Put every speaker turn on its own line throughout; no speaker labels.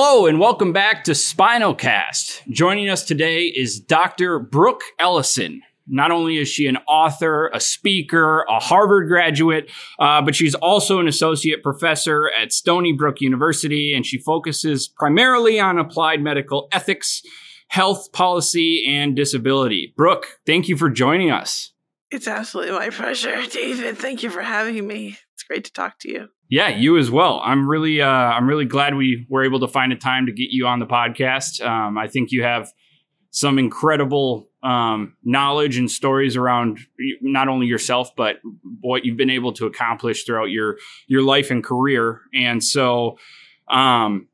Hello and welcome back to Spinalcast. Joining us today is Dr. Brooke Ellison. Not only is she an author, a speaker, a Harvard graduate, uh, but she's also an associate professor at Stony Brook University, and she focuses primarily on applied medical ethics, health policy, and disability. Brooke, thank you for joining us.
It's absolutely my pleasure, David. Thank you for having me. It's great to talk to you.
Yeah, you as well. I'm really, uh, I'm really glad we were able to find a time to get you on the podcast. Um, I think you have some incredible um, knowledge and stories around not only yourself but what you've been able to accomplish throughout your your life and career. And so, um,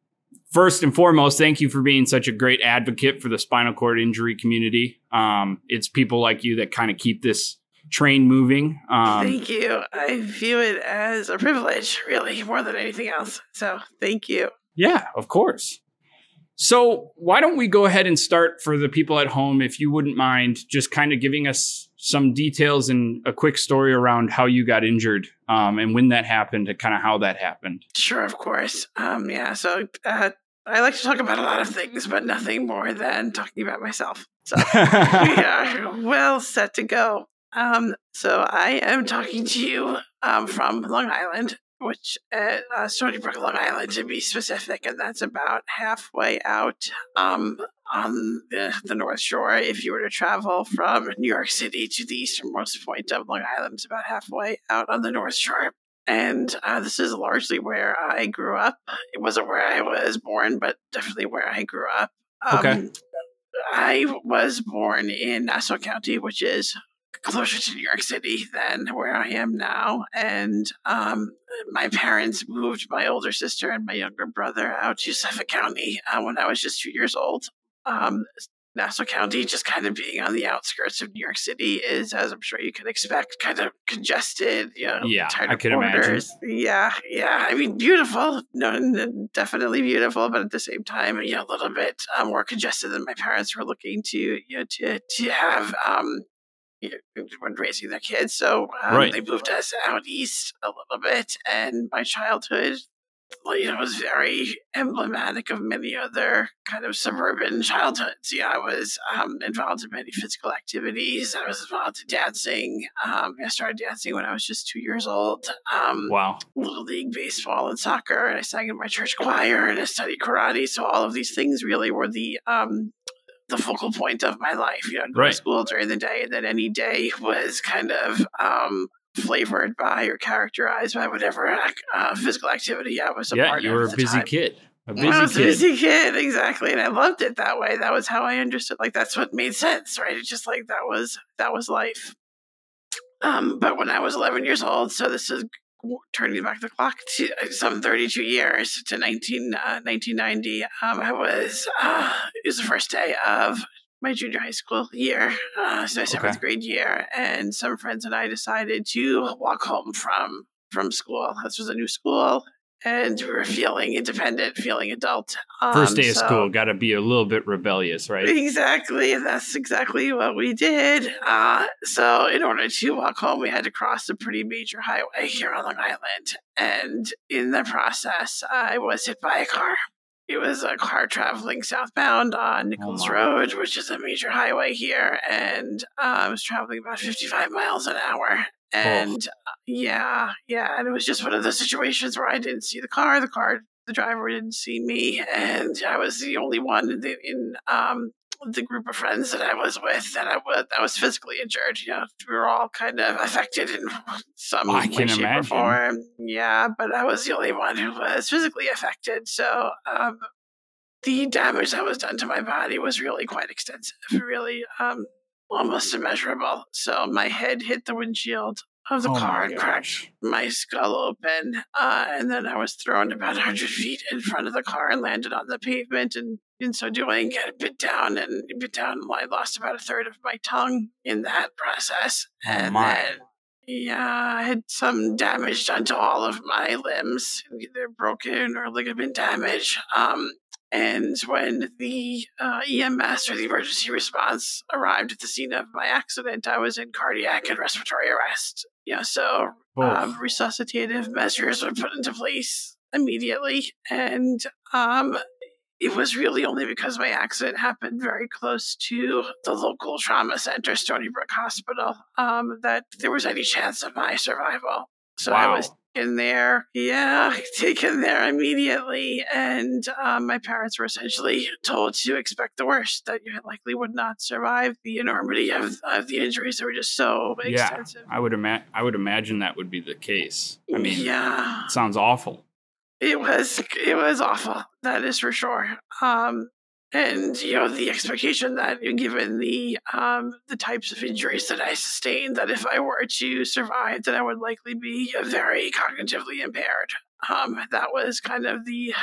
first and foremost, thank you for being such a great advocate for the spinal cord injury community. Um, it's people like you that kind of keep this train moving.
Um, thank you. I view it as a privilege, really, more than anything else. So thank you.
Yeah, of course. So why don't we go ahead and start for the people at home, if you wouldn't mind, just kind of giving us some details and a quick story around how you got injured um, and when that happened and kind of how that happened.
Sure, of course. Um, yeah, so uh, I like to talk about a lot of things, but nothing more than talking about myself. So we are well set to go. Um, so I am talking to you um, from Long Island, which at uh, Stony Brook, Long Island, to be specific, and that's about halfway out um, on the, the North Shore. If you were to travel from New York City to the easternmost point of Long Island, it's about halfway out on the North Shore. And uh, this is largely where I grew up. It wasn't where I was born, but definitely where I grew up.
Um, okay.
I was born in Nassau County, which is closer to New York City than where I am now. And um, my parents moved my older sister and my younger brother out to Suffolk County uh, when I was just two years old. Um, Nassau County, just kind of being on the outskirts of New York City, is, as I'm sure you can expect, kind of congested. You know,
yeah, I borders.
imagine. Yeah, yeah. I mean, beautiful, no, definitely beautiful, but at the same time, you know, a little bit uh, more congested than my parents were looking to, you know, to to have um, when raising their kids. So um, right. they moved us out east a little bit, and my childhood, you know, was very emblematic of many other kind of suburban childhoods. Yeah, I was um, involved in many physical activities. I was involved in dancing. Um, I started dancing when I was just two years old. Um,
wow.
Little league baseball and soccer, and I sang in my church choir, and I studied karate. So all of these things really were the um, the focal point of my life. You know, right. to school during the day, and then any day was kind of um, flavored by or characterized by whatever uh, physical activity I was a
yeah,
part
of. you were a busy
time.
kid. A busy
I was
kid.
a busy kid, exactly, and I loved it that way. That was how I understood. Like that's what made sense, right? It's just like that was that was life. Um, but when I was 11 years old, so this is turning back the clock to uh, some 32 years to 19, uh, 1990, um, I was, uh, it was the first day of my junior high school year, uh, so my seventh okay. grade year, and some friends and I decided to walk home from from school. This was a new school, and we were feeling independent, feeling adult.
Um, First day of so, school, got to be a little bit rebellious, right?
Exactly. That's exactly what we did. Uh, so, in order to walk home, we had to cross a pretty major highway here on Long Island. And in the process, I was hit by a car. It was a car traveling southbound on Nicolls oh Road, which is a major highway here, and uh, I was traveling about 55 miles an hour. Oh. And oh. yeah, yeah, and it was just one of those situations where I didn't see the car, the car, the driver didn't see me, and I was the only one in, in um, the group of friends that I was with that I was that was physically injured. You know, we were all kind of affected in some
I
way, shape,
imagine.
or form. Yeah, but I was the only one who was physically affected. So um, the damage that was done to my body was really quite extensive. Really, um, almost immeasurable. So my head hit the windshield of the oh car and cracked my skull open. Uh, and then I was thrown about 100 feet in front of the car and landed on the pavement. And in so doing, got bit down and bit down. I lost about a third of my tongue in that process.
Oh
and
my.
then, yeah, I had some damage done to all of my limbs, either broken or ligament damage. Um, and when the uh, EMS or the emergency response arrived at the scene of my accident, I was in cardiac and respiratory arrest. Yeah, so um, resuscitative measures were put into place immediately. And um, it was really only because my accident happened very close to the local trauma center, Stony Brook Hospital, um, that there was any chance of my survival. So wow. I was in there, yeah, taken there immediately. And um, my parents were essentially told to expect the worst, that you likely would not survive the enormity of, of the injuries that were just so yeah, extensive.
I would, ima- I would imagine that would be the case. I mean, yeah. sounds awful.
It was it was awful. That is for sure. Um, and you know the expectation that given the um, the types of injuries that I sustained, that if I were to survive, that I would likely be very cognitively impaired. Um, that was kind of the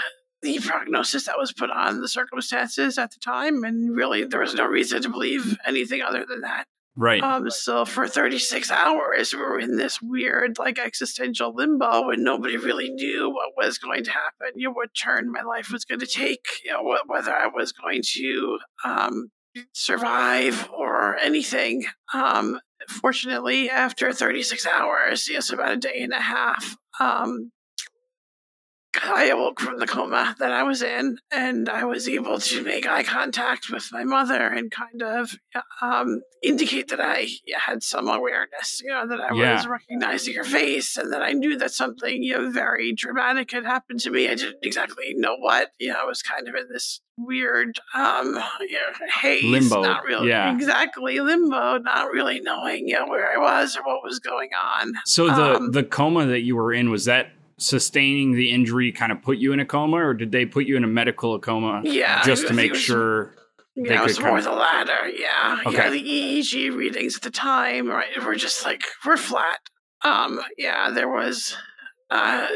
the prognosis that was put on the circumstances at the time, and really there was no reason to believe anything other than that.
Right.
Um, so for 36 hours, we were in this weird, like, existential limbo, and nobody really knew what was going to happen, you know, what turn my life was going to take, you know, whether I was going to um, survive or anything. Um, fortunately, after 36 hours, yes, about a day and a half, um, I awoke from the coma that I was in, and I was able to make eye contact with my mother and kind of um, indicate that I had some awareness, you know, that I yeah. was recognizing her face, and that I knew that something you know very dramatic had happened to me. I didn't exactly know what. You know, I was kind of in this weird um you know, haze,
limbo.
not really
yeah.
exactly limbo, not really knowing you know, where I was or what was going on.
So the um, the coma that you were in was that sustaining the injury kind of put you in a coma, or did they put you in a medical coma?
Yeah,
just to make was, sure.
Yeah, it was more of, the latter. Yeah, okay. yeah. The EEG readings at the time, right, were just like we're flat. Um, yeah, there was uh,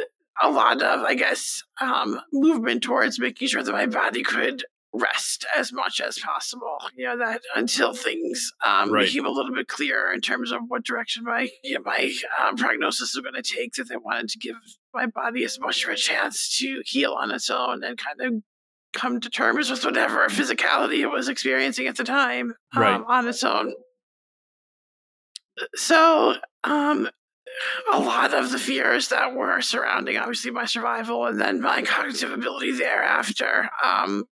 a lot of, I guess, um, movement towards making sure that my body could rest as much as possible. You know that until things um, right. became a little bit clearer in terms of what direction my you know, my um, prognosis is going to take. That they wanted to give my body as much of a chance to heal on its own and kind of come to terms with whatever physicality it was experiencing at the time um, right. on its own. So, um, a lot of the fears that were surrounding obviously my survival and then my cognitive ability thereafter um,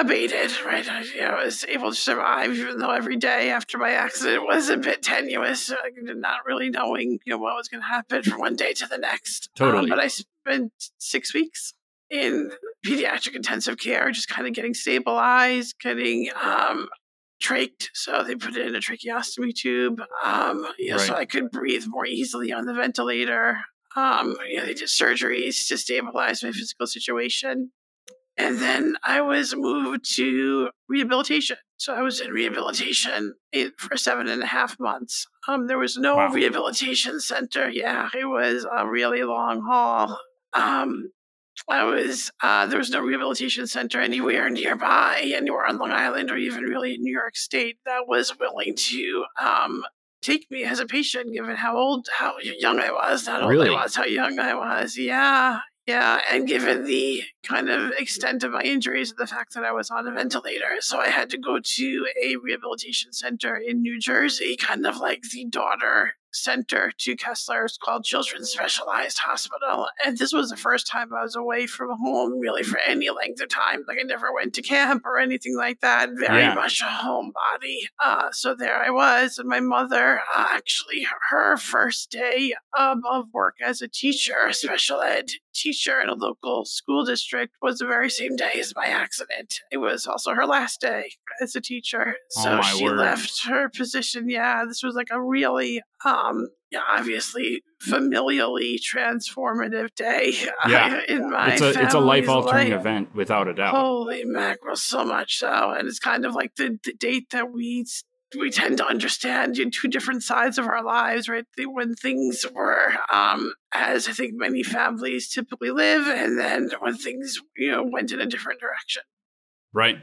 abated, right? I, you know, I was able to survive, even though every day after my accident was a bit tenuous, like, not really knowing, you know, what was going to happen from one day to the next.
Um, totally.
Um, but I spent six weeks in pediatric intensive care, just kind of getting stabilized, getting um, trached. So they put in a tracheostomy tube, um, you know, right. so I could breathe more easily on the ventilator. Um, you know, they did surgeries to stabilize my physical situation. And then I was moved to rehabilitation. So I was in rehabilitation for seven and a half months. Um, there was no wow. rehabilitation center. Yeah, it was a really long haul. Um, I was uh, there was no rehabilitation center anywhere nearby, anywhere on Long Island, or even really in New York State that was willing to um, take me as a patient, given how old, how young I was, not old really? I was, how young I was. Yeah, yeah, and given the kind of extent of my injuries and the fact that I was on a ventilator, so I had to go to a rehabilitation center in New Jersey, kind of like the daughter center to Kessler's called Children's Specialized Hospital. And this was the first time I was away from home really for any length of time. Like I never went to camp or anything like that. Very yeah. much a homebody. Uh, so there I was. And my mother, uh, actually, her first day um, of work as a teacher, special ed teacher in a local school district, was the very same day as my accident. It was also her last day as a teacher. Oh, so oh she word. left her position. Yeah, this was like a really um, obviously familially transformative day
yeah.
in my
it's a, it's a life altering event without a doubt.
Holy mackerel, so much so, and it's kind of like the, the date that we we tend to understand in two different sides of our lives, right? When things were um, as I think many families typically live, and then when things you know went in a different direction.
Right.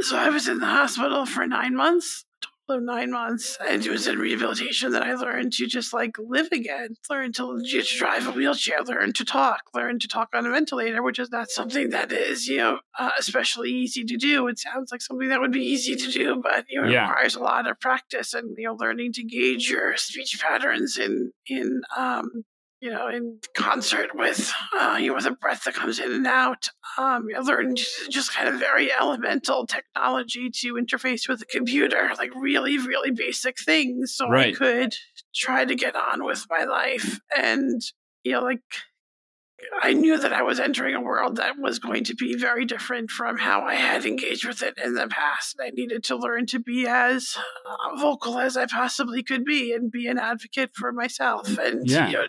So I was in the hospital for nine months of nine months and it was in rehabilitation that I learned to just like live again, learn to drive a wheelchair, learn to talk, learn to talk on a ventilator, which is not something that is, you know, uh, especially easy to do. It sounds like something that would be easy to do, but you know, yeah. it requires a lot of practice and you know, learning to gauge your speech patterns in in um you know, in concert with uh, you know, with a breath that comes in and out. Um, I learned just kind of very elemental technology to interface with the computer, like really, really basic things, so
Right.
I could try to get on with my life. And you know, like I knew that I was entering a world that was going to be very different from how I had engaged with it in the past. I needed to learn to be as uh, vocal as I possibly could be and be an advocate for myself and
Yeah.
you know,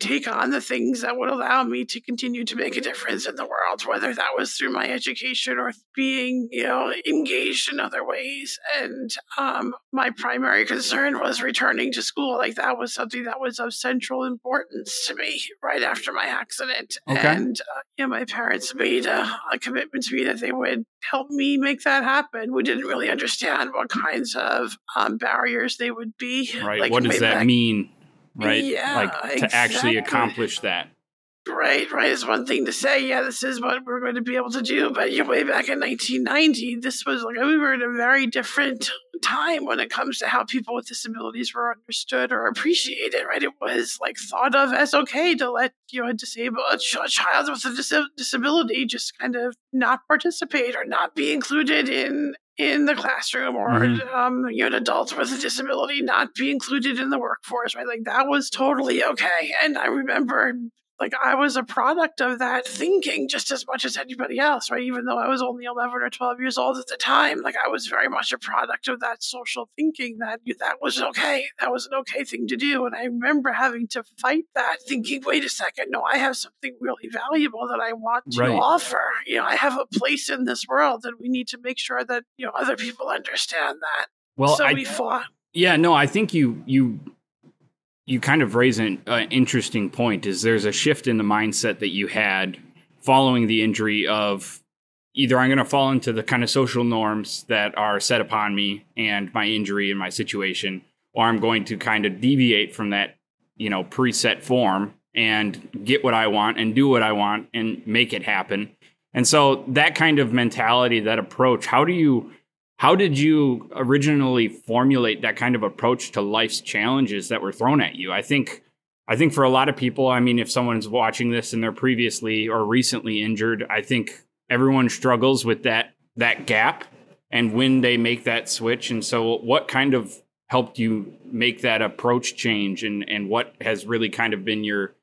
take on the things that would allow me to continue to make a difference in the world, whether that was through my education or being, you know, engaged in other ways. And um, my primary concern was returning to school. Like that was something that was of central importance to me right after my accident.
Okay.
And uh, you know, my parents made a, a commitment to me that they would help me make that happen. We didn't really understand what kinds of um, barriers they would be.
Right.
Like,
what does that
back
mean? Right.
Yeah,
like to actually accomplish that.
Right, right. It's one thing to say, yeah, this is what we're going to be able to do, but you know, way back in 1990, this was like we were in a very different time when it comes to how people with disabilities were understood or appreciated. Right, it was like thought of as okay to let you know a disabled a child with a dis- disability just kind of not participate or not be included in in the classroom or
Mhm.
um, you know an adult with a disability not be included in the workforce right like that was totally okay and i remember like I was a product of that thinking just as much as anybody else, right? Even though I was only 11 or 12 years old at the time, like I was very much a product of that social thinking that that was okay. That was an okay thing to do. And I remember having to fight that, thinking, wait a second, no, I have something really valuable that I want to
Right.
offer. You know, I have a place in this world and we need to make sure that, you know, other people understand that.
Well,
so
I,
we fought.
Yeah, no, I think you you you kind of raise an uh, interesting point. Is there's a shift in the mindset that you had following the injury of either I'm going to fall into the kind of social norms that are set upon me and my injury and my situation, or I'm going to kind of deviate from that, you know, preset form and get what I want and do what I want and make it happen. And so that kind of mentality, that approach, how do you how did you originally formulate that kind of approach to life's challenges that were thrown at you? I think I think for a lot of people, I mean, if someone's watching this and they're previously or recently injured, I think everyone struggles with that that gap and when they make that switch. And so what kind of helped you make that approach change and, and what has really kind of been your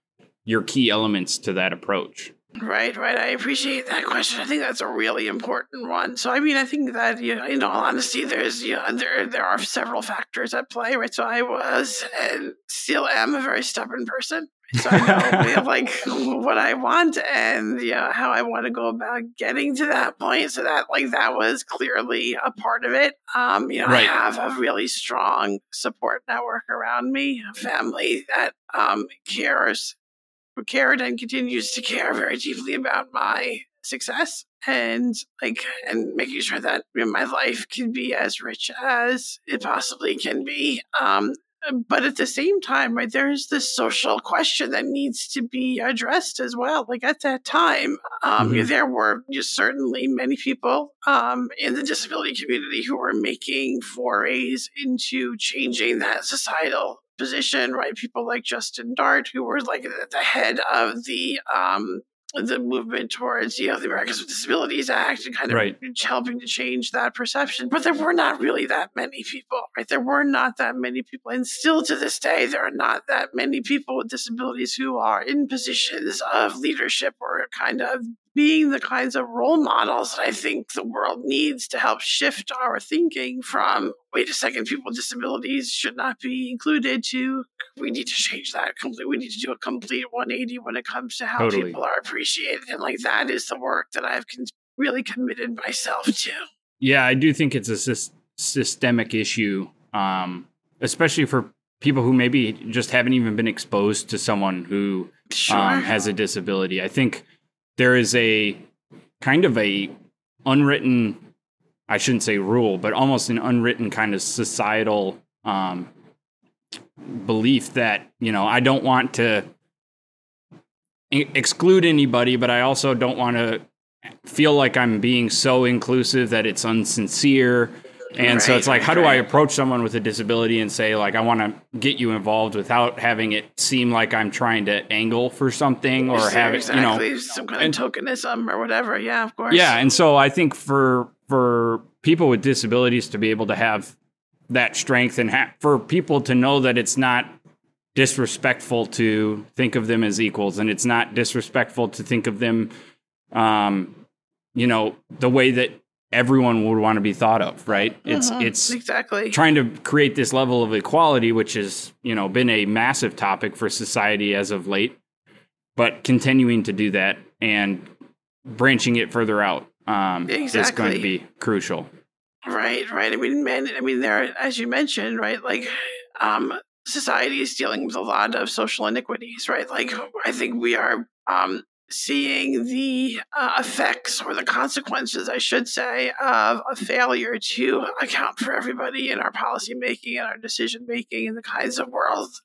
your key elements to that approach?
Right, right. I appreciate that question. I think that's a really important one. So, I mean, I think that you know, in all honesty, there's you know, there there are several factors at play. Right. So, I was and still am a very stubborn person. So I know like what I want and you know, how I want to go about getting to that point. So that like that was clearly a part of it. Um, you know,
Right.
I have a really strong support network around me, a family that um cares who cared and continues to care very deeply about my success and like and making sure that you know, my life can be as rich as it possibly can be um but at the same time right there's this social question that needs to be addressed as well like at that time um
Mhm.
there were just certainly many people um in the disability community who were making forays into changing that societal position, right? People like Justin Dart, who were like at the head of the um the movement towards you know the Americans with Disabilities Act and kind of
Right.
helping to change that perception. But there were not really that many people, right? There were not that many people, and still to this day, there are not that many people with disabilities who are in positions of leadership or kind of being the kinds of role models that I think the world needs to help shift our thinking from wait a second, people with disabilities should not be included to we need to change that complete we need to do a complete 180 when it comes to how
Totally.
people are appreciated. And like that is the work that I've con- really committed myself to.
Yeah, I do think it's a sys- systemic issue, um, especially for people who maybe just haven't even been exposed to someone who
Sure.
um, has a disability. I think there is a kind of a unwritten, I shouldn't say rule, but almost an unwritten kind of societal um, belief that you know I don't want to exclude anybody, but I also don't want to feel like I'm being so inclusive that it's unsincere And
Right,
so it's like, how do I approach someone with a disability and say, like, I want to get you involved without having it seem like I'm trying to angle for something or have it, you know,
some kind of tokenism or whatever. Yeah, of course.
yeah. And so I think for for people with disabilities to be able to have that strength and ha- for people to know that it's not disrespectful to think of them as equals and it's not disrespectful to think of them um you know the way that everyone would want to be thought of right it's
Mhm,
it's
exactly.
trying to create this level of equality which has you know been a massive topic for society as of late but continuing to do that and branching it further out um, is going to be crucial
Right, right. I mean, man, I mean, there, as you mentioned, right, like, um, society is dealing with a lot of social iniquities, right? Like, I think we are, um, seeing the uh, effects or the consequences, I should say, of a failure to account for everybody in our policy making and our decision making and the kinds of world th-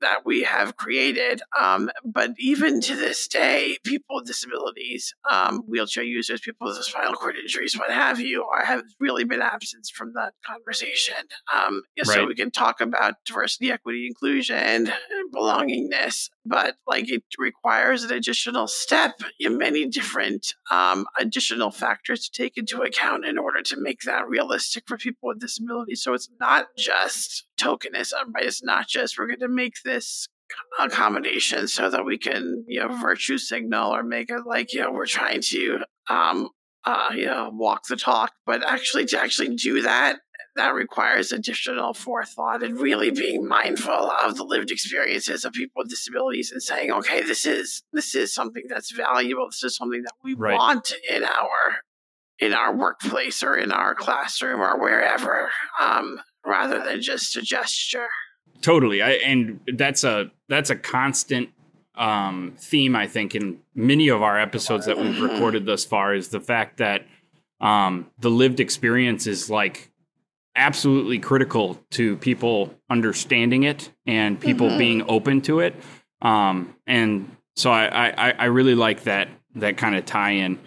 that we have created. Um, but even to this day, people with disabilities, um, wheelchair users, people with spinal cord injuries, what have you, are, have really been absent from that conversation. Um, So we can talk about diversity, equity, inclusion, belongingness, but like it requires an additional step in many different um, additional factors to take into account in order to make that realistic for people with disabilities. So it's not just tokenism, right? It's not just we're going to make this accommodation so that we can, you know, virtue signal or make it like, you know, we're trying to, um, uh, you know, walk the talk. But actually, to actually do that, that requires additional forethought and really being mindful of the lived experiences of people with disabilities and saying, okay, this is this is something that's valuable. This is something that we
Right.
want in our in our workplace or in our classroom or wherever, um, rather than just a gesture.
Totally. I, and that's a that's a constant um theme i think in many of our episodes that we've recorded thus far is the fact that um the lived experience is like absolutely critical to people understanding it and people
Mhm.
being open to it. Um and so i i i really like that that kind of tie in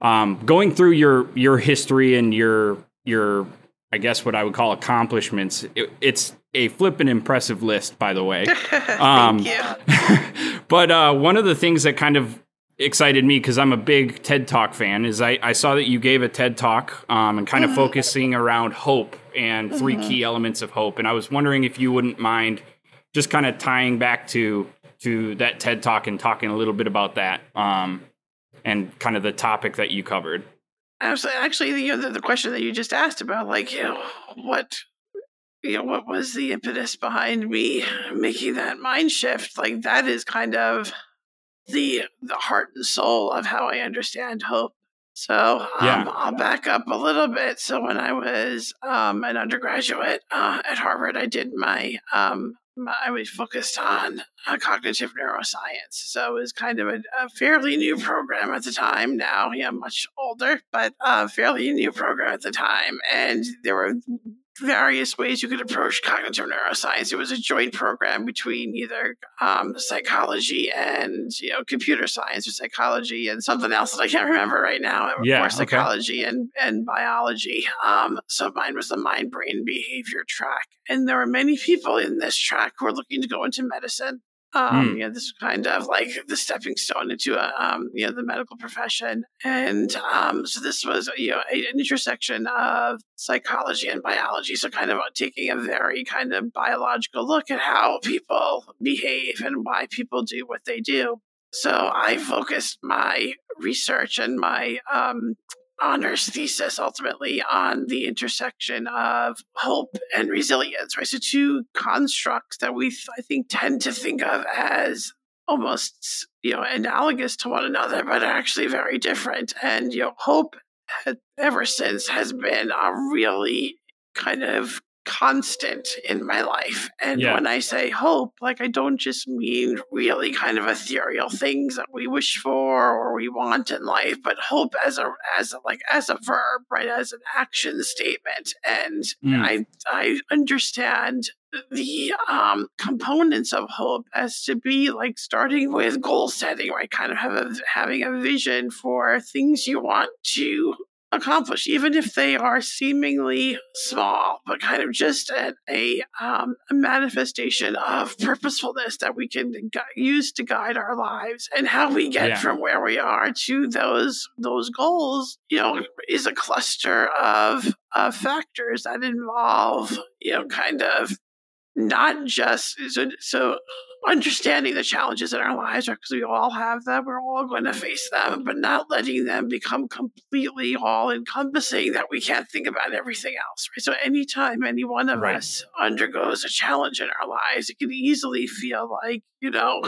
um going through your your history and your your i guess what i would call accomplishments it, it's a flippin' impressive list by the way Um,
Thank you.
but uh, one of the things that kind of excited me because I'm a big TED Talk fan is I, I saw that you gave a TED Talk um, and kind of focusing around hope and 3 key elements of hope, and I was wondering if you wouldn't mind just kind of tying back to to that TED Talk and talking a little bit about that um, and kind of the topic that you covered.
Absolutely. Actually, you know, the, the question that you just asked about, like, you know, what, you know, what was the impetus behind me making that mind shift? Like, that is kind of the the heart and soul of how I understand hope. So um,
Yeah.
I'll back up a little bit. So when I was um, an undergraduate uh, at Harvard, I did my, um, my I was focused on uh, cognitive neuroscience. So it was kind of a, a fairly new program at the time. Now, yeah, much older, but a fairly new program at the time. And there were various ways you could approach cognitive neuroscience. It was a joint program between either um, psychology and you know computer science or psychology and something else that I can't remember right now.
Yeah,
or
okay.
psychology and and biology. Um, so mine was the mind brain behavior track, and there were many people in this track who were looking to go into medicine. Um,
Hmm.
you know, this is kind of like the stepping stone into a, um, you know, the medical profession. And um, so this was, you know, an intersection of psychology and biology. So kind of taking a very kind of biological look at how people behave and why people do what they do. So I focused my research and my um, honors thesis ultimately on the intersection of hope and resilience, right? So two constructs that we, I think, tend to think of as almost, you know, analogous to one another, but actually very different. And, you know, hope had, ever since has been a really kind of constant in my life. And
Yeah.
when I say hope, like I don't just mean really kind of ethereal things that we wish for or we want in life, but hope as a as a, like as a verb, right? As an action statement. And
Mm.
I I understand the um, components of hope as to be like starting with goal setting, right? Kind of have a, having a vision for things you want to accomplish, even if they are seemingly small, but kind of just a, a, um, a manifestation of purposefulness that we can gu- use to guide our lives and how we get
Yeah.
from where we are to those those goals. You know, is a cluster of factors that involve you know kind of not just so, so understanding the challenges in our lives because we all have them we're all going to face them but not letting them become completely all encompassing that we can't think about everything else right so anytime any one of
Right.
us undergoes a challenge in our lives it can easily feel like you know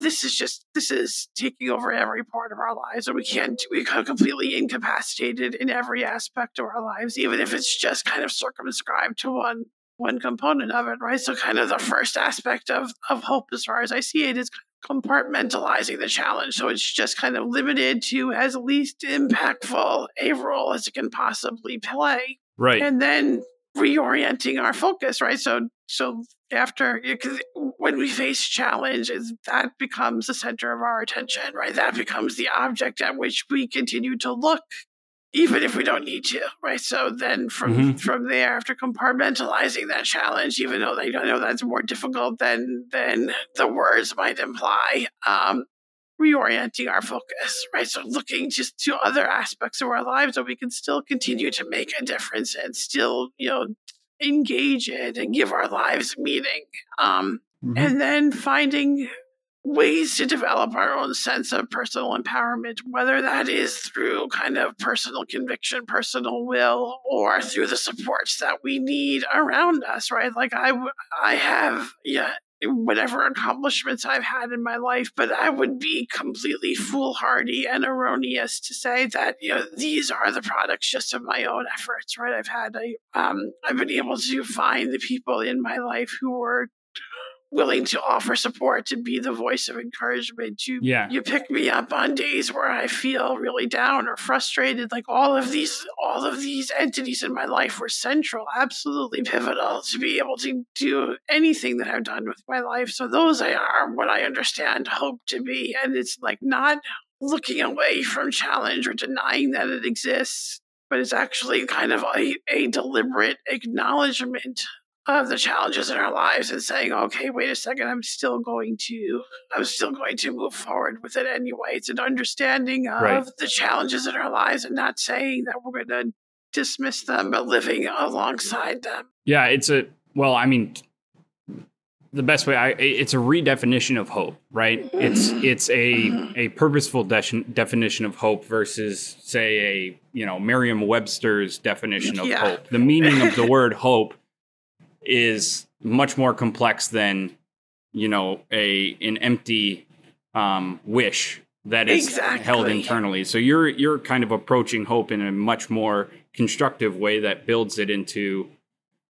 this is just this is taking over every part of our lives and we can't we become completely incapacitated in every aspect of our lives even if it's just kind of circumscribed to one one component of it right? So kind of the first aspect of of hope as far as i see it is compartmentalizing the challenge. So it's just kind of limited to as least impactful a role as it can possibly play.
Right.
and then reorienting our focus right? So so after because when we face challenges that becomes the center of our attention right? That becomes the object at which we continue to look even if we don't need to right so then from
Mhm.
from there after compartmentalizing that challenge even though they don't know that's more difficult than than the words might imply um reorienting our focus, right? So looking just to other aspects of our lives that we can still continue to make a difference and still, you know, engage in and give our lives meaning. Um,
Mhm.
and then finding ways to develop our own sense of personal empowerment, whether that is through kind of personal conviction, personal will, or through the supports that we need around us, right? Like I, I have, yeah, whatever accomplishments I've had in my life, but I would be completely foolhardy and erroneous to say that you know these are the products just of my own efforts, right? I've had a, um, I've been able to find the people in my life who were willing to offer support, to be the voice of encouragement, to
Yeah.
you pick me up on days where I feel really down or frustrated. Like all of these, all of these entities in my life were central, absolutely pivotal to be able to do anything that I've done with my life. So those are what I understand hope to be, and it's like not looking away from challenge or denying that it exists, but it's actually kind of a, a deliberate acknowledgement of the challenges in our lives and saying, okay, wait a second, I'm still going to, I'm still going to move forward with it anyway. It's an understanding of
Right.
the challenges in our lives and not saying that we're going to dismiss them, but living alongside them.
Yeah, it's a well, I mean the best way I it's a redefinition of hope, right? It's mm-hmm. it's a mm-hmm. a purposeful de- definition of hope versus say a, you know, Merriam-Webster's definition of
Yeah.
hope. The meaning of the word hope is much more complex than, you know, a an empty um wish that is held internally. So you're you're kind of approaching hope in a much more constructive way that builds it into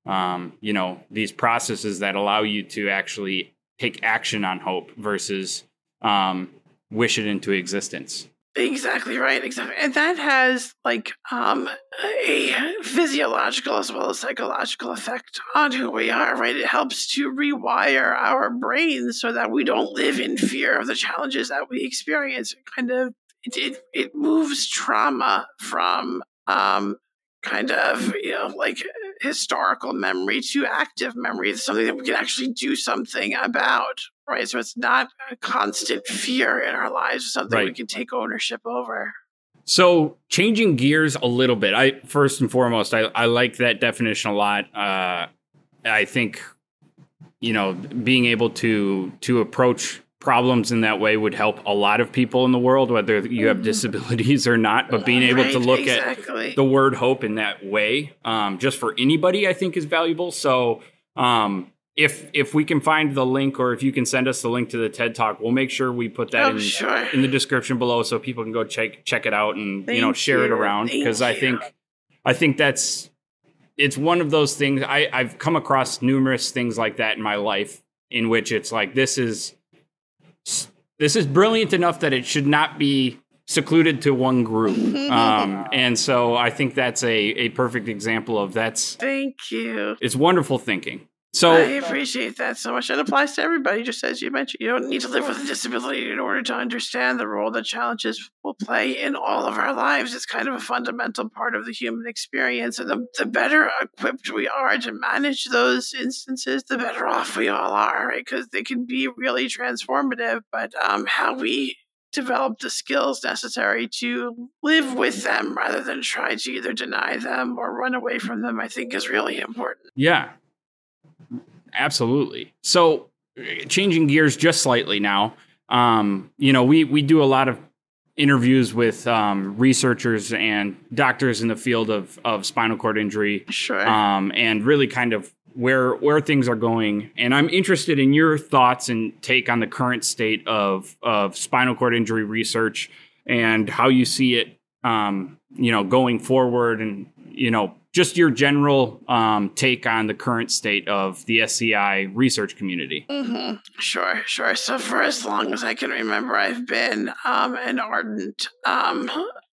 um, you know, these processes that allow you to actually take action on hope versus um, wish it into existence.
Exactly right, exactly. And that has like um a physiological as well as psychological effect on who we are, right? It helps to rewire our brains so that we don't live in fear of the challenges that we experience. It kind of it it, it moves trauma from um kind of you know like historical memory to active memory. It's something that we can actually do something about, right? So it's not a constant fear in our lives, something we can take ownership over.
So changing gears a little bit. I first and foremost, I, I like that definition a lot. Uh, I think you know being able to to approach problems in that way would help a lot of people in the world, whether you have
Mhm.
disabilities or not. But being able to
Right,
look at the word hope in that way, um, just for anybody, I think is valuable. So, um, if if we can find the link, or if you can send us the link to the TED Talk, we'll make sure we put that
Oh,
in
sure.
in the description below, so people can go check check it out and you know
Thank
share it around because I think I think that's it's one of those things. I I've come across numerous things like that in my life in which it's like this is this is brilliant enough that it should not be secluded to one group. Um, and so I think that's a, a perfect example of that's
Thank you.
it's wonderful thinking. So
I appreciate that so much. It applies to everybody, just as you mentioned. You don't need to live with a disability in order to understand the role that challenges will play in all of our lives. It's kind of a fundamental part of the human experience. And the, the better equipped we are to manage those instances, the better off we all are, right? Because they can be really transformative. But um, how we develop the skills necessary to live with them rather than try to either deny them or run away from them, I think is really important.
Yeah, absolutely. So, changing gears just slightly now, um, you know, we we do a lot of interviews with um, researchers and doctors in the field of of spinal cord injury,
Sure.
um, and really kind of where where things are going. And I'm interested in your thoughts and take on the current state of of spinal cord injury research and how you see it, um, you know, going forward, and you know, just your general um, take on the current state of the SCI research community.
hmm Sure, sure. So for as long as I can remember, I've been um, an ardent um,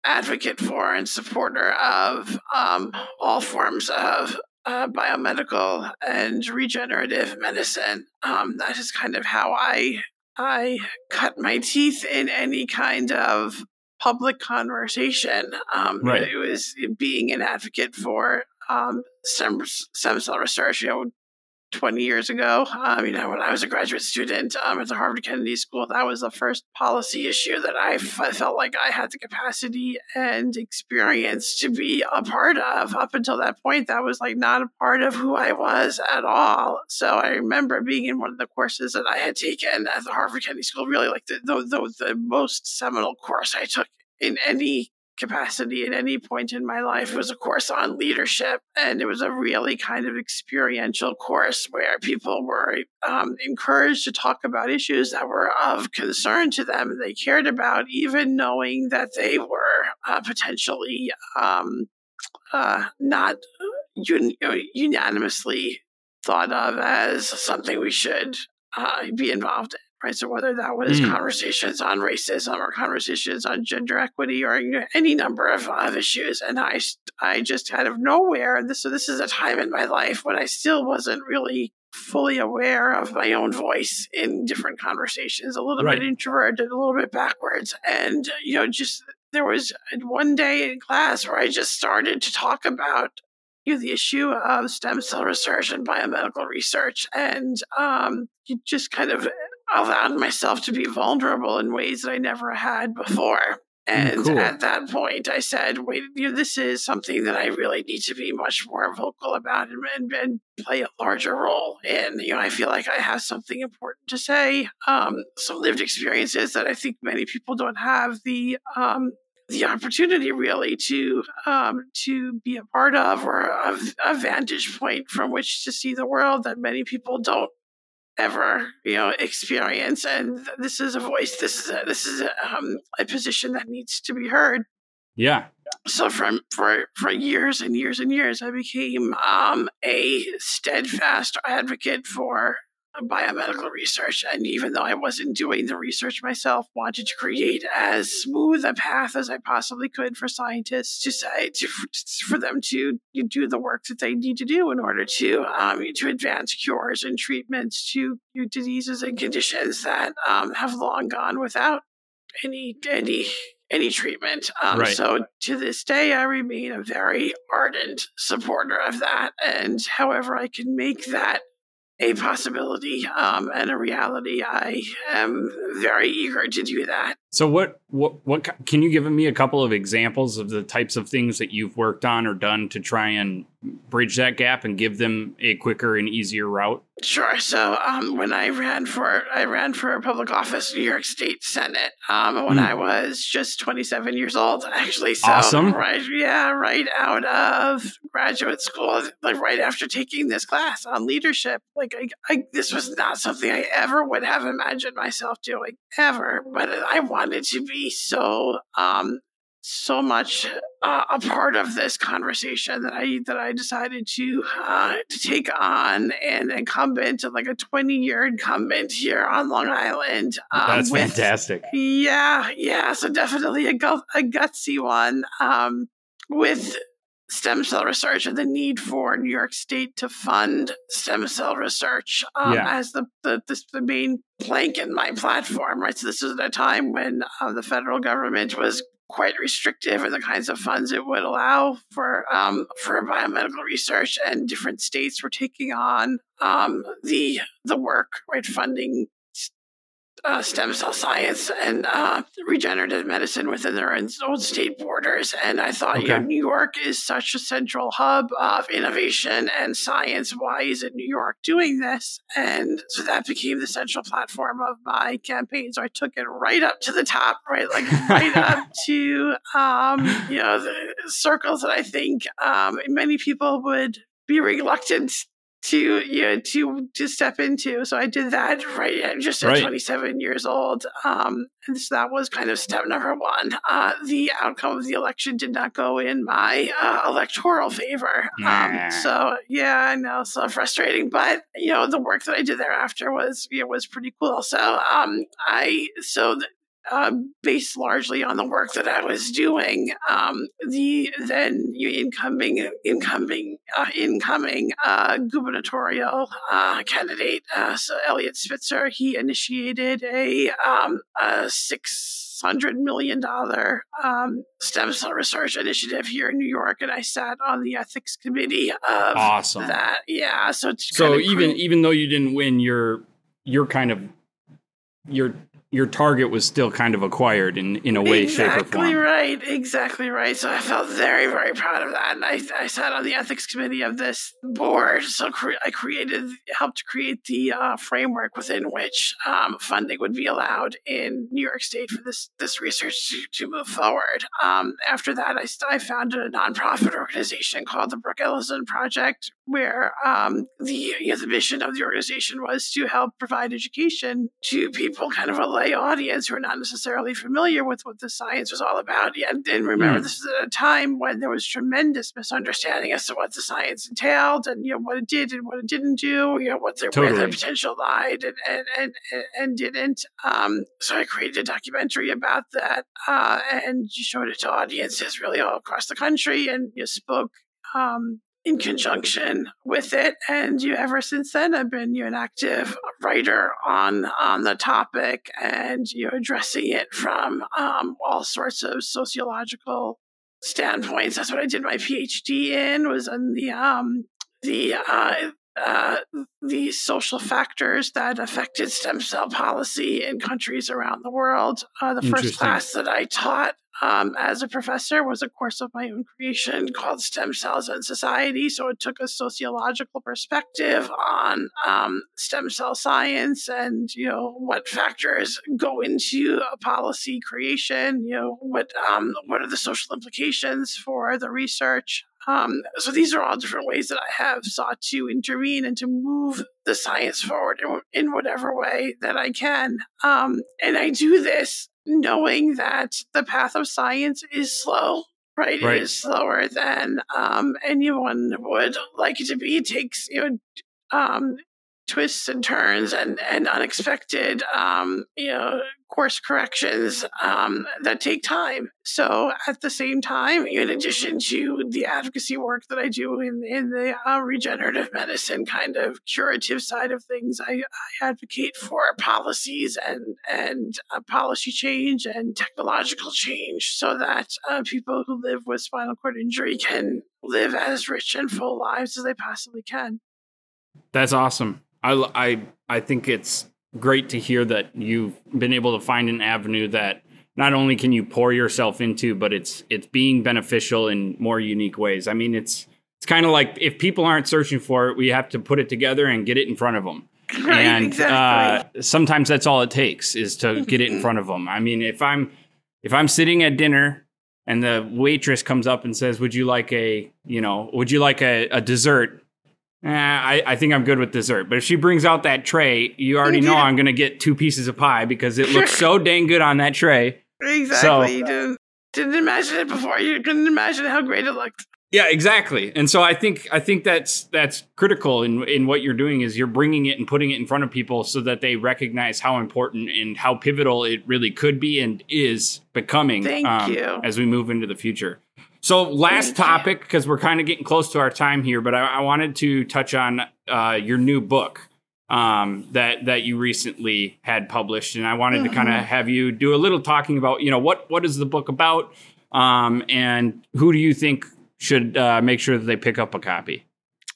advocate for and supporter of um, all forms of uh, biomedical and regenerative medicine. Um, that is kind of how I I cut my teeth in any kind of public conversation. Um,
Right.
It was being an advocate for um, stem, stem cell research. You know, 20 years ago. Um, you know, when I was a graduate student um, at the Harvard Kennedy School, that was the first policy issue that I, felt like I had the capacity and experience to be a part of. Up until that point, that was like not a part of who I was at all. So I remember being in one of the courses that I had taken at the Harvard Kennedy School, really like the, the, the, the most seminal course I took in any capacity at any point in my life was a course on leadership and it was a really kind of experiential course where people were um, encouraged to talk about issues that were of concern to them and they cared about even knowing that they were uh, potentially um, uh, not un- unanimously thought of as something we should uh, be involved in right? So whether that was
Mm.
conversations on racism or conversations on gender equity or any number of, of issues, and I I just out of nowhere, and this so this is a time in my life when I still wasn't really fully aware of my own voice in different conversations, a little
Right.
bit introverted, a little bit backwards, and you know just there was one day in class where I just started to talk about you know, the issue of stem cell research and biomedical research, and um, just kind of allowed myself to be vulnerable in ways that I never had before. And
cool.
at that point, I said, "Wait, you know, this is something that I really need to be much more vocal about and, and, and play a larger role in. You know, I feel like I have something important to say, um, some lived experiences that I think many people don't have the um, the opportunity really to um, to be a part of or a, a vantage point from which to see the world that many people don't ever you know experience and this is a voice this is a this is a, um, a position that needs to be heard
Yeah.
so from for for years and years and years i became um, a steadfast advocate for biomedical research and even though i wasn't doing the research myself wanted to create as smooth a path as i possibly could for scientists to say to for them to do the work that they need to do in order to um, to advance cures and treatments to diseases and conditions that um, have long gone without any any any treatment. Um,
Right.
So to this day, I remain a very ardent supporter of that. And however I can make that a possibility um, and a reality, I am very eager to do that.
So what what what can you give me a couple of examples of the types of things that you've worked on or done to try and bridge that gap and give them a quicker and easier route?
Sure. So um, when I ran for I ran for a public office, New York State Senate, um, when
Hmm.
I was just 27 years old, actually. So,
Awesome.
Right. Yeah. Right out of graduate school, like right after taking this class on leadership. Like I, I this was not something I ever would have imagined myself doing ever, but I wanted to be so um so much uh, a part of this conversation that I that I decided to uh, to take on an incumbent, like a twenty year incumbent here on Long Island. Um,
That's
with-
fantastic.
Yeah, yeah. So definitely a gut, a gutsy one. Um, with stem cell research and the need for New York State to fund stem cell research um, yeah. as the, the, the, the, main plank in my platform, right? So this is at a time when uh, the federal government was quite restrictive in the kinds of funds it would allow for um, for biomedical research, and different states were taking on um, the the work, right, funding uh, stem cell science and uh, regenerative medicine within their own state borders. And I thought, okay. you know, New York is such a central hub of innovation and science. Why is it New York doing this? And so that became the central platform of my campaign. So I took it right up to the top, right, like right up to, um, you know, the circles that I think um, many people would be reluctant to you know, to to step into. So I did that right at just at right. 27 years old. Um, and so that was kind of step number one. Uh, the outcome of the election did not go in my uh, electoral favor. Um, so yeah, I know, so frustrating. But you know, the work that I did thereafter was you know, was pretty cool. So um, I so th- uh, based largely on the work that I was doing. Um, the then incoming incoming uh, incoming uh, gubernatorial uh, candidate, uh, so Eliot Spitzer, he initiated a, um, a six hundred million dollar um, stem cell research initiative here in New York, and I sat on the ethics committee of
awesome.
that. Yeah, so
so even even though you didn't win, you're you're kind of you're your target was still kind of acquired in, in a way,
exactly
shape, or form.
Exactly right. Exactly right. So I felt very, very proud of that. And I, I sat on the ethics committee of this board. So cre- I created, helped create the uh, framework within which um, funding would be allowed in New York State for this this research to, to move forward. Um, after that, I, I founded a nonprofit organization called the Brooke Ellison Project, where um, the you know, the mission of the organization was to help provide education to people, kind of a lay audience who are not necessarily familiar with what the science was all about. And, and remember, mm. this is at a time when there was tremendous misunderstanding as to what the science entailed, and you know what it did and what it didn't do. You know what their, totally. where the potential lied and and and, and didn't. Um, so I created a documentary about that, uh, and showed it to audiences really all across the country, and you spoke um, in conjunction with it. And you ever since then have been you an active writer on on the topic and you're addressing it from um, all sorts of sociological standpoints. That's what I did my PhD in was in the um, the uh, uh, the social factors that affected stem cell policy in countries around the world. Uh, the first class that I taught um, as a professor was a course of my own creation called Stem Cells and Society. So it took a sociological perspective on um, stem cell science and you know what factors go into a policy creation. You know what um, what are the social implications for the research. Um, so these are all different ways that I have sought to intervene and to move the science forward in, in whatever way that I can. Um, and I do this knowing that the path of science is slow. Right, right. it is slower than um, anyone would like it to be. It takes you know um, twists and turns and, and unexpected, um, you know, course corrections um, that take time. So at the same time, in addition to the advocacy work that I do in, in the uh, regenerative medicine kind of curative side of things, I, I advocate for policies and, and uh, policy change and technological change so that uh, people who live with spinal cord injury can live as rich and full lives as they possibly can.
That's awesome. I, I, I think it's great to hear that you've been able to find an avenue that not only can you pour yourself into, but it's it's being beneficial in more unique ways. I mean, it's it's kind of like if people aren't searching for it, we have to put it together and get it in front of them.
Right,
and
exactly.
uh, sometimes that's all it takes is to get it in front of them. I mean, if I'm if I'm sitting at dinner and the waitress comes up and says, "Would you like a you know Would you like a, a dessert?" Eh, I, I think I'm good with dessert. But if she brings out that tray, you already know I'm going to get two pieces of pie because it looks so dang good on that tray.
Exactly. So, you didn't, didn't imagine it before. You couldn't imagine how great it looked.
Yeah, exactly. And so I think I think that's that's critical in in what you're doing is you're bringing it and putting it in front of people so that they recognize how important and how pivotal it really could be and is becoming
Thank um, you.
as we move into the future. So last topic, because we're kind of getting close to our time here, but I, I wanted to touch on uh, your new book um, that that you recently had published, and I wanted mm-hmm. to kind of have you do a little talking about, you know, what what is the book about, um, and who do you think should uh, make sure that they pick up a copy?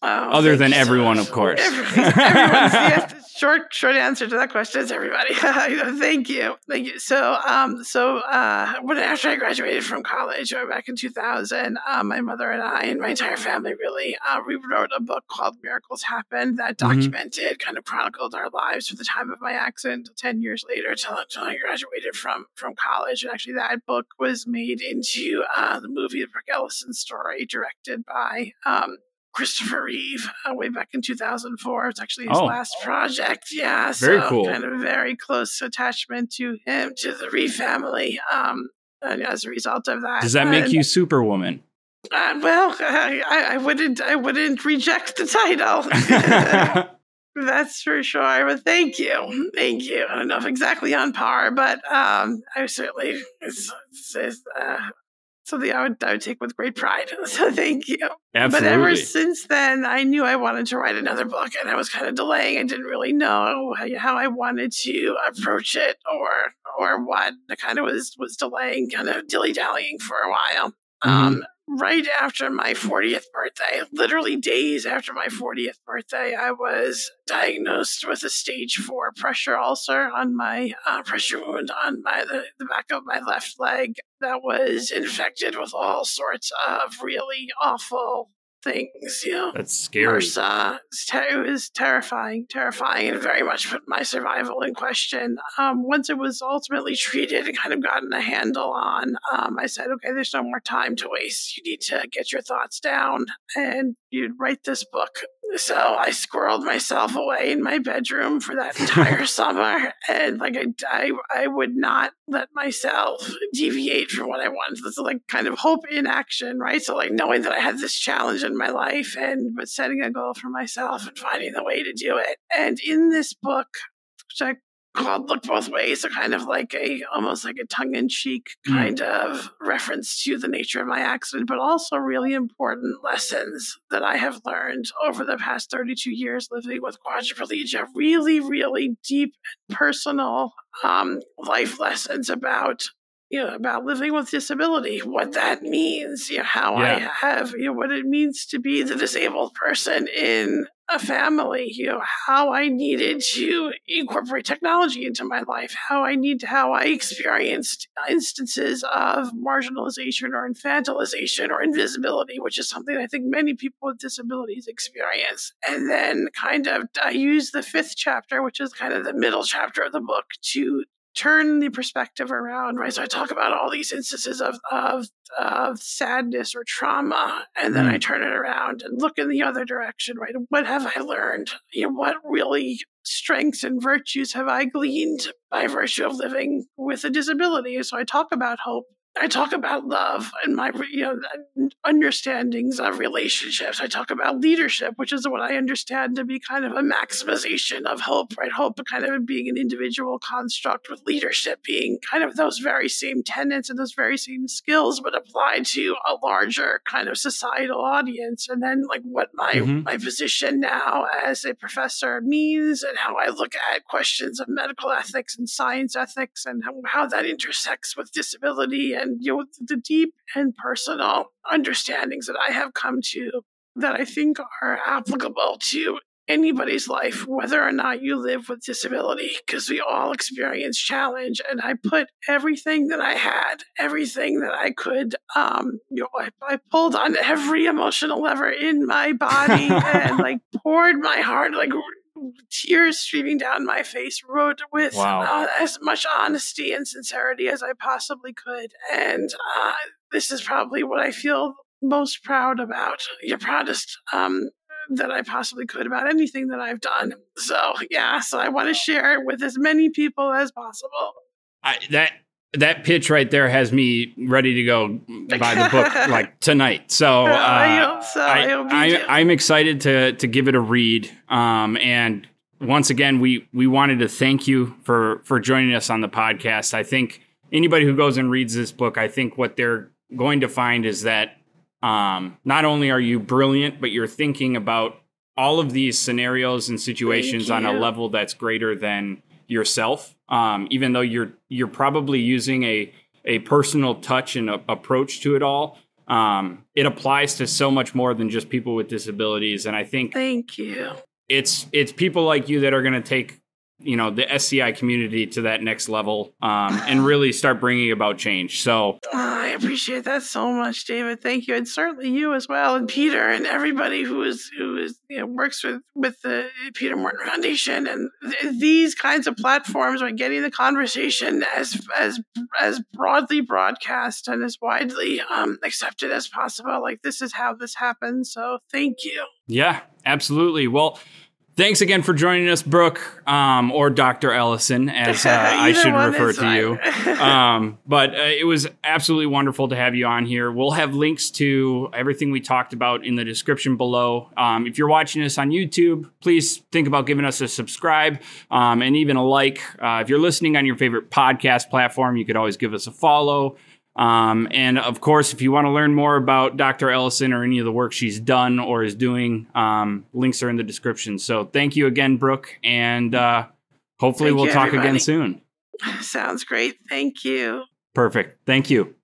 Oh, Other than everyone, so of course.
Everyone's, yes, short short answer to that question is everybody. thank you, thank you. So, um, so uh, when after I graduated from college uh, back in 2000, uh, my mother and I and my entire family really uh, we wrote a book called Miracles Happen that mm-hmm. documented, mm-hmm. kind of chronicled our lives from the time of my accident to 10 years later till, until I graduated from from college. And actually, that book was made into uh, the movie The Brooke Ellison story, directed by um, Christopher Reeve uh, way back in 2004. It's actually his oh. last project. Yeah,
very
so
cool.
Kind of very close attachment to him, to the Reeve family. Um, and as a result of that,
does that make you Superwoman?
Uh, well, I, I, wouldn't. I wouldn't reject the title. That's for sure. But thank you, thank you. I don't know if exactly on par, but um, I certainly it's, it's, uh, something I would, I would take with great pride. So thank you.
Absolutely.
But ever since then, I knew I wanted to write another book, and I was kind of delaying. I didn't really know how I wanted to approach it or or what. I kind of was was delaying, kind of dilly dallying for a while. Mm-hmm. Um, right after my 40th birthday, literally days after my 40th birthday, I was diagnosed with a stage four pressure ulcer on my uh, pressure wound on my the, the back of my left leg that was infected with all sorts of really awful things. You know,
that's scary.
MRSA. It was terrifying, terrifying, and very much put my survival in question. Um, once it was ultimately treated and kind of gotten a handle on, um, I said, okay, there's no more time to waste. You need to get your thoughts down and you write this book. So I squirreled myself away in my bedroom for that entire summer, and like I, I, I would not let myself deviate from what I wanted. This is like kind of hope in action, right? So like knowing that I had this challenge in my life, and but setting a goal for myself and finding the way to do it. And in this book, which I called Look Both Ways, a kind of like a almost like a tongue in cheek mm. kind mm. of reference to the nature of my accident, but also really important lessons that I have learned over the past 32 years living with quadriplegia. Really, really deep and personal um, life lessons about you know, about living with disability, what that means, you know, how yeah. I have, you know, what it means to be the disabled person in a family, you know, how I needed to incorporate technology into my life, how I need, how I experienced instances of marginalization or infantilization or invisibility, which is something I think many people with disabilities experience. And then kind of, I use the fifth chapter, which is kind of the middle chapter of the book, to turn the perspective around, right? So I talk about all these instances of of, of sadness or trauma, and then mm. I turn it around and look in the other direction, right? What have I learned? You know, what really strengths and virtues have I gleaned by virtue of living with a disability? So I talk about hope I talk about love and my you know understandings of relationships. I talk about leadership, which is what I understand to be kind of a maximization of hope, right? Hope kind of being an individual construct with leadership being kind of those very same tenets and those very same skills, but applied to a larger kind of societal audience. And then like what my mm-hmm. my position now as a professor means and how I look at questions of medical ethics and science ethics and how, how that intersects with disability and you know the deep and personal understandings that I have come to that I think are applicable to anybody's life, whether or not you live with disability, because we all experience challenge. And I put everything that I had, everything that I could, um, you know, I, I pulled on every emotional lever in my body and like poured my heart, like tears streaming down my face, wrote with wow. uh, as much honesty and sincerity as I possibly could. And uh, this is probably what I feel most proud about. Your proudest um, that I possibly could about anything that I've done. So yeah, so I want to share it with as many people as possible.
I, that that pitch right there has me ready to go buy the book like tonight. So, uh, I hope so. I, am excited to to give it a read. Um, and once again, we we wanted to thank you for for joining us on the podcast. I think anybody who goes and reads this book, I think what they're going to find is that um, not only are you brilliant, but you're thinking about all of these scenarios and situations on a level that's greater than yourself. Um, even though you're you're probably using a a personal touch and a, approach to it all. Um, it applies to so much more than just people with disabilities, and I think
thank you.
It's it's people like you that are going to take you know the SCI community to that next level um, and really start bringing about change. So
I appreciate that so much, David. Thank you, and certainly you as well, and Peter, and everybody who is who is you know, works with with the Peter Morton Foundation and th- these kinds of platforms are getting the conversation as as as broadly broadcast and as widely um, accepted as possible. Like this is how this happens. So thank you.
Yeah, absolutely. Well Thanks again for joining us, Brooke, um, or Dr. Ellison, as uh, I should refer to you. um, but uh, it was absolutely wonderful to have you on here. We'll have links to everything we talked about in the description below. Um, if you're watching us on YouTube, please think about giving us a subscribe um, and even a like. Uh, if you're listening on your favorite podcast platform, you could always give us a follow. Um, and of course, if you want to learn more about Dr. Ellison or any of the work she's done or is doing, um, links are in the description. So thank you again, Brooke, and uh, hopefully thank we'll you, talk everybody. again soon.
Sounds great. Thank you.
Perfect. Thank you.